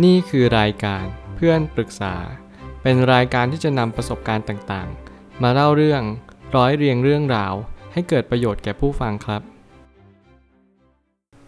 นี่คือรายการเพื่อนปรึกษา เป็นรายการที่จะนำประสบการณ์ต่างๆ มาเล่าเรื่องร้อยเรียงเรื่องราว ให้เกิดประโยชน์แก่ผู้ฟังครับ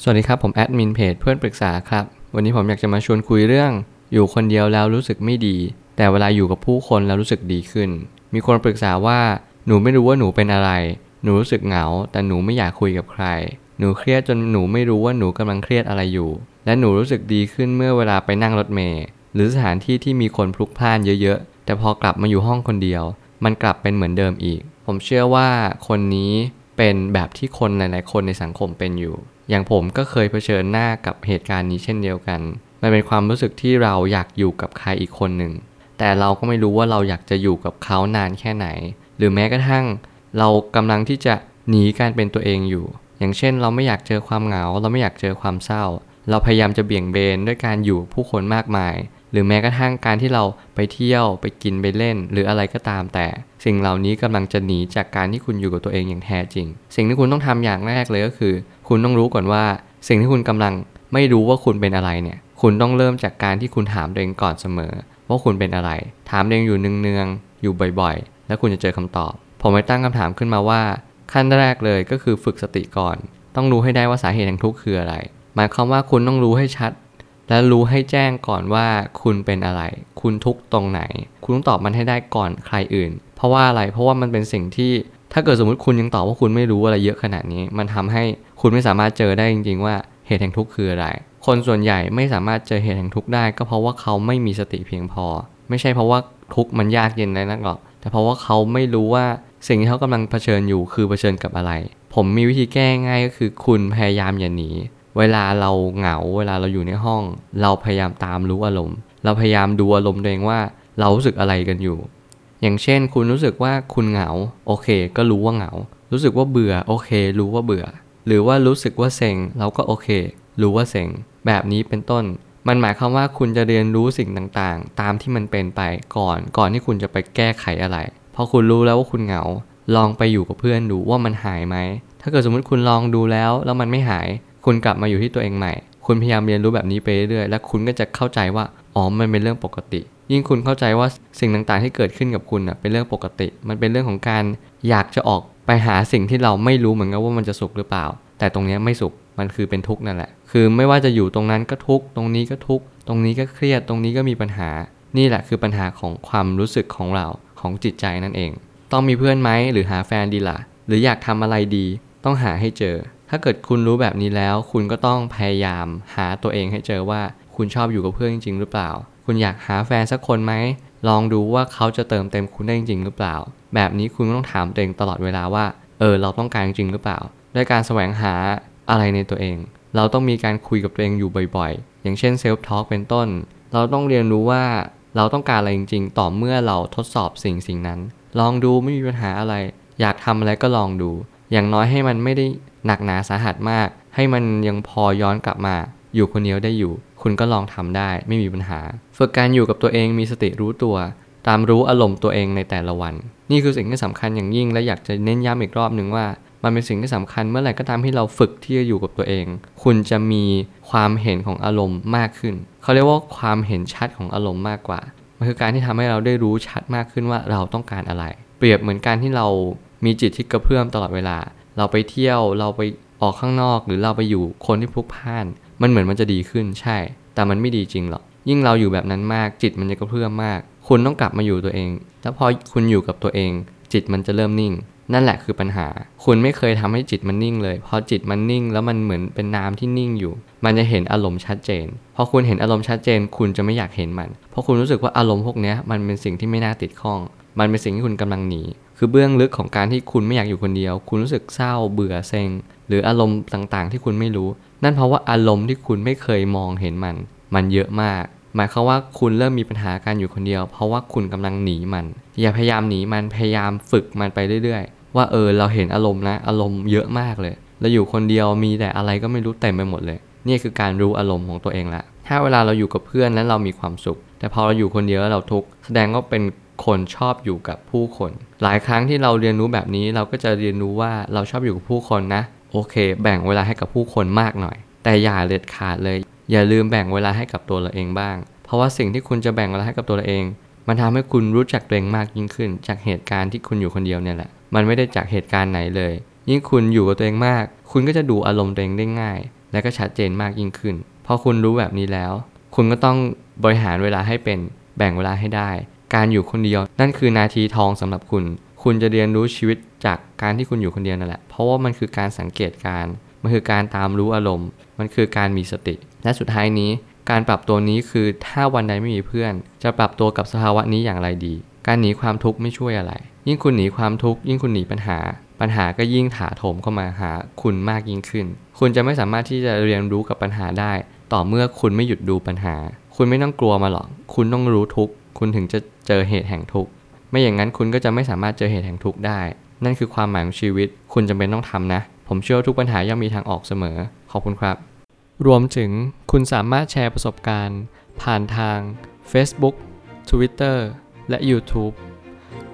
สวัสดีครับผมแอดมินเพจเพื่อนปรึกษาครับ วันนี้ผมอยากจะมาชวนคุยเรื่อง อยู่คนเดียวแล้วรู้สึกไม่ดี แต่เวลาอยู่กับผู้คนแล้วรู้สึกดีขึ้น มีคนปรึกษาว่าหนูไม่รู้ว่าหนูเป็นอะไร หนูรู้สึกเหงา แต่หนูไม่อยากคุยกับใคร หนูเครียดจนหนูไม่รู้ว่าหนูกำลังเครียดอะไรอยู่ และหนูรู้สึกดีขึ้นเมื่อเวลาไปนั่งรถเมล์หรือสถานที่ที่มีคนพลุกพล่านเยอะๆ แต่พอกลับมาอยู่ห้องคนเดียว มันกลับเป็นเหมือนเดิมอีก ผมเชื่อว่าคนนี้เป็นแบบที่คนหลาย ๆ คนในสังคมเป็นอยู่ อย่างผมก็เคยเผชิญหน้ากับเหตุการณ์นี้เช่นเดียวกัน มันเป็นความรู้สึกที่เราอยากอยู่กับใครอีกคนหนึ่ง แต่เราก็ไม่รู้ว่าเราอยากจะอยู่กับเขานานแค่ไหน หรือแม้กระทั่ง เรากำลังที่จะหนีการเป็นตัวเองอยู่ อย่างเช่น เราไม่อยากเจอความเหงา เราไม่อยากเจอความเศร้า เราพยายามจะเบี่ยงเบนด้วยการอยู่ผู้คนมากมาย หรือแม้กระทั่งการที่เราไปเที่ยวไปกินไปเล่น หรืออะไรก็ตามแต่ สิ่งเหล่านี้กำลังจะหนีจากการที่คุณอยู่กับตัวเองอย่างแท้จริง สิ่งที่คุณต้องทำอย่างแรกเลยก็คือ คุณต้องรู้ก่อนว่า สิ่งที่คุณกำลังไม่รู้ว่าคุณเป็นอะไรเนี่ย คุณต้องเริ่มจากการที่คุณถามตัวเองก่อนเสมอ ว่าคุณเป็นอะไร ถามตัวเองอยู่เนืองๆอยู่บ่อยๆ แล้วคุณจะเจอคำตอบ ผมไปตั้งคำถามขึ้นมาว่า ขั้นแรกเลยก็คือฝึกสติก่อน ต้องรู้ให้ได้ว่าสาเหตุแห่งทุกข์คืออะไร หมายความว่าคุณต้องรู้ให้ชัด และรู้ให้แจ้งก่อนว่าคุณเป็นอะไร คุณทุกข์ตรงไหน คุณต้องตอบมันให้ได้ก่อนใครอื่น เพราะว่าอะไรเพราะว่ามันเป็นสิ่งที่ถ้าเกิดสมมติคุณยังตอบว่าคุณไม่รู้อะไรเยอะขนาดนี้ มันทำให้คุณไม่สามารถเจอได้จริง ๆ ว่าเหตุแห่งทุกข์คืออะไร คนส่วนใหญ่ไม่สามารถเจอเหตุแห่งทุกข์ได้ ก็เพราะว่าเขาไม่มีสติเพียงพอ ไม่ใช่เพราะว่าทุกข์มันยากเย็นอะไรนักหรอก แต่เพราะว่าเขาไม่รู้ว่า สิ่งที่เขากำลังเผชิญอยู่คือเผชิญกับอะไร ผมมีวิธีแก้ง่ายก็คือคุณพยายามอย่าหนี เวลาเราเหงา เวลาเราอยู่ในห้อง เราพยายามตามรู้อารมณ์ เราพยายามดูอารมณ์ตัวเองว่าเรารู้สึกอะไรกันอยู่ อย่างเช่น คุณรู้สึกว่าคุณเหงา โอเค ก็รู้ว่าเหงา รู้สึกว่าเบื่อ โอเค รู้ว่าเบื่อ หรือว่ารู้สึกว่าเซ็ง เราก็โอเค รู้ว่าเซ็ง แบบนี้เป็นต้น มันหมายความว่าคุณจะเรียนรู้สิ่งต่างๆ ตามที่มันเป็นไปก่อน ก่อนที่คุณจะไปแก้ไขอะไร พอคุณรู้แล้วว่าคุณเหงา ลองไปอยู่กับเพื่อนดูว่ามันหายไหม ถ้าเกิดสมมติคุณลองดูแล้ว แล้วมันไม่หาย คุณกลับมาอยู่ที่ตัวเองใหม่ คุณพยายามเรียนรู้แบบนี้ไปเรื่อยๆ และคุณก็จะเข้าใจว่า อ๋อ มันเป็นเรื่องปกติ ยิ่งคุณเข้าใจว่าสิ่งต่างๆ ที่เกิดขึ้นกับคุณอะเป็นเรื่องปกติ มันเป็นเรื่องของการอยากจะออกไปหาสิ่งที่เราไม่รู้เหมือนกันว่ามันจะสุขหรือเปล่า แต่ตรงนี้ไม่สุข มันคือเป็นทุกข์นั่นแหละ คือไม่ว่าจะอยู่ตรงนั้นก็ทุกข์ ตรงนี้ก็ทุกข์ ตรงนี้ก็เครียด ตรงนี้ก็มีปัญหา นี่แหละคือปัญหาของความรู้สึกของเรา ของจิตใจนั่นเอง ต้องมีเพื่อนไหมหรือหาแฟนดีล่ะ หรืออยากทำอะไรดี ต้องหาให้เจอ ถ้าเกิดคุณรู้แบบนี้แล้ว คุณก็ต้องพยายามหาตัวเองให้เจอว่า คุณชอบอยู่กับเพื่อนจริง ๆ หรือเปล่า คุณอยากหาแฟนสักคนไหมลองดูว่าเขาจะเติมเต็มคุณได้จริง ๆ หรือเปล่า แบบนี้คุณต้องถามตัวเองตลอดเวลาว่า เออ เราต้องการจริงหรือเปล่า ด้วยการแสวงหาอะไรในตัวเอง เราต้องมีการคุยกับตัวเองอยู่บ่อยๆ อย่างเช่น self-talk เป็นต้น เราต้องเรียนรู้ว่า เราต้องการอะไรจริง ๆ ต่อเมื่อเราทดสอบสิ่งสิ่งนั้น ลองดูไม่มีปัญหาอะไร อยากทำอะไรก็ลองดู อย่างน้อยให้มันไม่ได้หนักหนาสาหัสมาก ให้มันยังพอย้อนกลับมา อยู่คนเดียวได้อยู่ คุณก็ลองทำได้ไม่มีปัญหา ฝึกการอยู่กับตัวเองมีสติรู้ตัว ตามรู้อารมณ์ตัวเองในแต่ละวัน นี่คือสิ่งที่สำคัญอย่างยิ่งและอยากจะเน้นย้ำอีกรอบหนึ่งว่า มันเป็นสิ่งที่สำคัญเมื่อไหร่ก็ตามที่เราฝึกที่จะอยู่กับตัวเอง คุณจะมีความเห็นของอารมณ์มากขึ้น เขาเรียกว่าความเห็นชัดของอารมณ์มากกว่า มันคือการที่ทำให้เราได้รู้ชัดมากขึ้นว่าเราต้องการอะไร เปรียบเหมือนการที่เรามีจิตที่กระเพื่อมตลอดเวลา เราไปเที่ยวเราไปออกข้างนอก หรือเราไปอยู่คนที่พลุกพล่าน มันเหมือนมันจะดีขึ้นใช่ แต่มันไม่ดีจริงหรอกยิ่งเราอยู่แบบนั้นมากจิตมันจะกระเพื่อมมาก คุณต้องกลับมาอยู่ตัวเอง แล้วพอคุณอยู่กับตัวเอง จิตมันจะเริ่มนิ่ง นั่นแหละคือปัญหา คุณไม่เคยทำให้จิตมันนิ่งเลยพอจิตมันนิ่งแล้วมันเหมือนเป็นน้ำที่นิ่งอยู่ มันจะเห็นอารมณ์ชัดเจน พอคุณเห็นอารมณ์ชัดเจน คุณจะไม่อยากเห็นมัน เพราะคุณรู้สึกว่าอารมณ์พวกนี้มันเป็นสิ่งที่ไม่น่าติดข้อง มันเป็นสิ่งที่คุณกำลังหนี คือเบื้องลึกของการที่คุณไม่อยากอยู่คนเดียว คุณรู้สึกเศร้า เบื่อ เซ็ง หรืออารมณ์ต่างๆ ที่คุณไม่รู้ นั่นเพราะว่าอารมณ์ที่คุณไม่เคยมองเห็นมัน มันเยอะมากหมายความว่าคุณเริ่มมีปัญหาการอยู่คนเดียว เพราะว่าคุณกำลังหนีมัน อย่าพยายามหนีมันพยายามฝึกมันไปเรื่อยๆ ว่าเออเราเห็นอารมณ์นะ อารมณ์เยอะมากเลยเราอยู่คนเดียวมีแต่อะไรก็ไม่รู้เต็มไปหมดเลย นี่คือการรู้อารมณ์ของตัวเองละ ถ้าเวลาเราอยู่กับเพื่อนแล้วเรามีความสุข แต่พอเราอยู่คนเดียวแล้วเราทุกข์แสดงว่าเป็นคนชอบอยู่กับผู้คน หลายครั้งที่เราเรียนรู้แบบนี้เราก็จะเรียนรู้ว่าเราชอบอยู่กับผู้คนนะ โอเค แบ่งเวลาให้กับผู้คนมากหน่อย แต่อย่าเด็ดขาดเลย อย่าลืมแบ่งเวลาให้กับตัวเราเองบ้าง เพราะว่าสิ่งที่คุณจะแบ่งเวลาให้กับตัวเราเอง มันทำให้คุณรู้จักตัวเองมากยิ่งขึ้น จากเหตุการณ์ที่คุณอยู่คนเดียวเนี่ยแหละ มันไม่ได้จากเหตุการณ์ไหนเลย ยิ่งคุณอยู่กับตัวเองมาก คุณก็จะดูอารมณ์ตัวเองได้ง่าย และก็ชัดเจนมากยิ่งขึ้น พอคุณรู้แบบนี้แล้ว คุณก็ต้องบริหารเวลาให้เป็น แบ่งเวลาให้ได้ การอยู่คนเดียว นั่นคือนาทีทองสำหรับคุณ คุณจะเรียนรู้ชีวิตจากการที่คุณอยู่คนเดียวนั่นแหละ เพราะว่ามันคือการสังเกตการ มันคือการตามรู้อารมณ์ มันคือการมีสติ และสุดท้ายนี้ การปรับตัวนี้คือถ้าวันใดไม่มีเพื่อน จะปรับตัวกับสภาวะนี้อย่างไรดี การหนีความทุกข์ไม่ช่วยอะไร ยิ่งคุณหนีความทุกข์ยิ่งคุณหนีปัญหา ปัญหาก็ยิ่งถาโถมเข้ามาหาคุณมากยิ่งขึ้น คุณจะไม่สามารถที่จะเรียนรู้กับปัญหาได้ ต่อเมื่อคุณไม่หยุดดูปัญหา คุณไม่ต้องกลัวมาหรอก คุณต้องรู้ทุกข์คุณถึงจะเจอเหตุแห่งทุกข์ไม่อย่างนั้นคุณก็จะไม่สามารถเจอเหตุแห่งทุกข์ได้ นั่นคือความหมายของชีวิต คุณจำเป็นต้องทำนะ ผมเชื่อว่าทุกปัญหาย่อมมีทางออกเสมอ ขอบคุณครับ รวมถึงคุณสามารถแชร์ประสบการณ์ ผ่านทาง Facebook Twitter และ YouTube